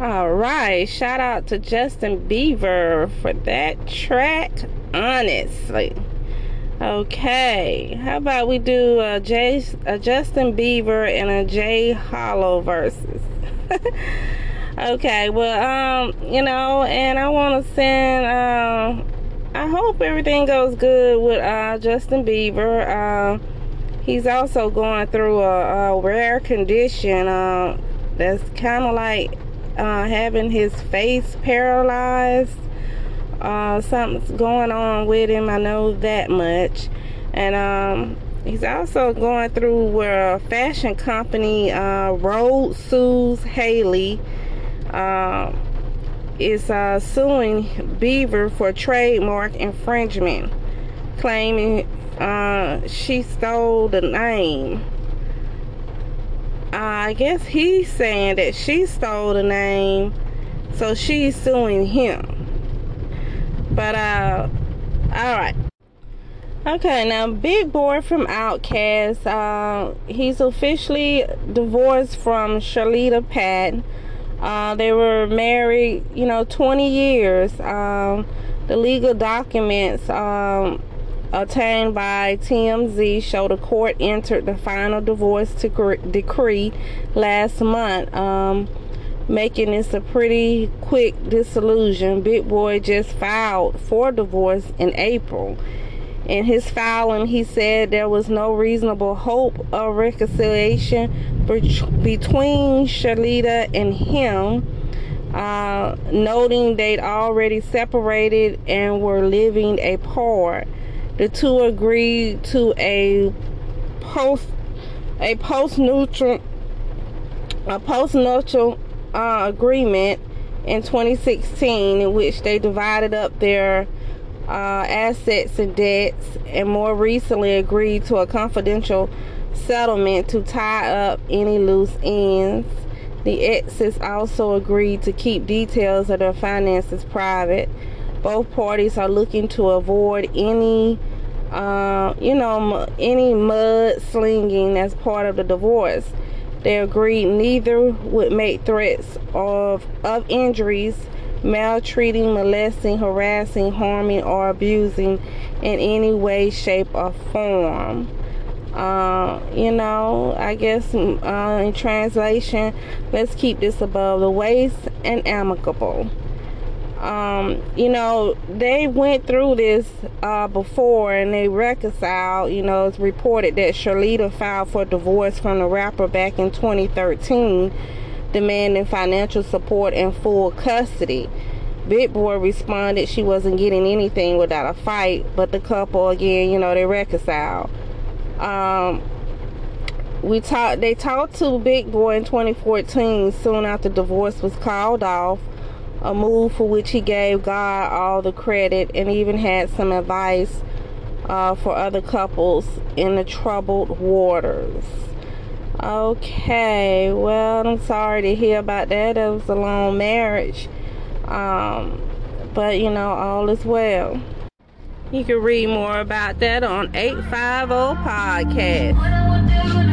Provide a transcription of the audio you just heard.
All right, shout out to Justin Bieber for that track. Honestly, okay. How about we do a, J, a Justin Bieber and a Jay Hollow versus? okay, well, um, you know, and I want to send. Uh, I hope everything goes good with uh, Justin Bieber. Uh, he's also going through a, a rare condition uh, that's kind of like uh, having his face paralyzed. Uh, something's going on with him. I know that much. And um, he's also going through where a fashion company, uh, Rhode sues Hailey, uh, is uh, suing Bieber for trademark infringement, claiming uh, she stole the name. I guess he's saying that she stole the name, so she's suing him. But uh, all right. Okay, now Big Boi from Outkast, uh, he's officially divorced from Sherlita Patton. Uh, they were married, you know, 20 years. Um, the legal documents um, obtained by TMZ show the court entered the final divorce decree last month, um, making this a pretty quick dissolution. Big Boi just filed for divorce in April. In his filing, he said there was no reasonable hope of reconciliation between Sherlita and him, uh, noting they'd already separated and were living apart. The two agreed to a post a post neutral a post neutral uh, agreement in 2016 in which they divided up their uh, assets and debts and more recently agreed to a confidential settlement to tie up any loose ends. The exes also agreed to keep details of their finances private. Both parties are looking to avoid any, uh, you know, any mud slinging as part of the divorce. They agreed neither would make threats of of injuries, maltreating, molesting, harassing, harming, or abusing in any way, shape, or form. Uh, you know, I guess uh, in translation, let's keep this above the waist and amicable um, you know, they went through this uh, before and they reconciled. You know, it's reported that Sherlita filed for divorce from the rapper back in 2013, demanding financial support and full custody. Big Boi responded she wasn't getting anything without a fight, but the couple again, you know, they reconciled. Um, we talked. They talked to Big Boi in 2014, soon after divorce was called off a move for which he gave God all the credit and even had some advice uh, for other couples in the troubled waters. Okay, well, I'm sorry to hear about that. It was a long marriage. Um, but you know, all is well. You can read more about that on 850 Podcast.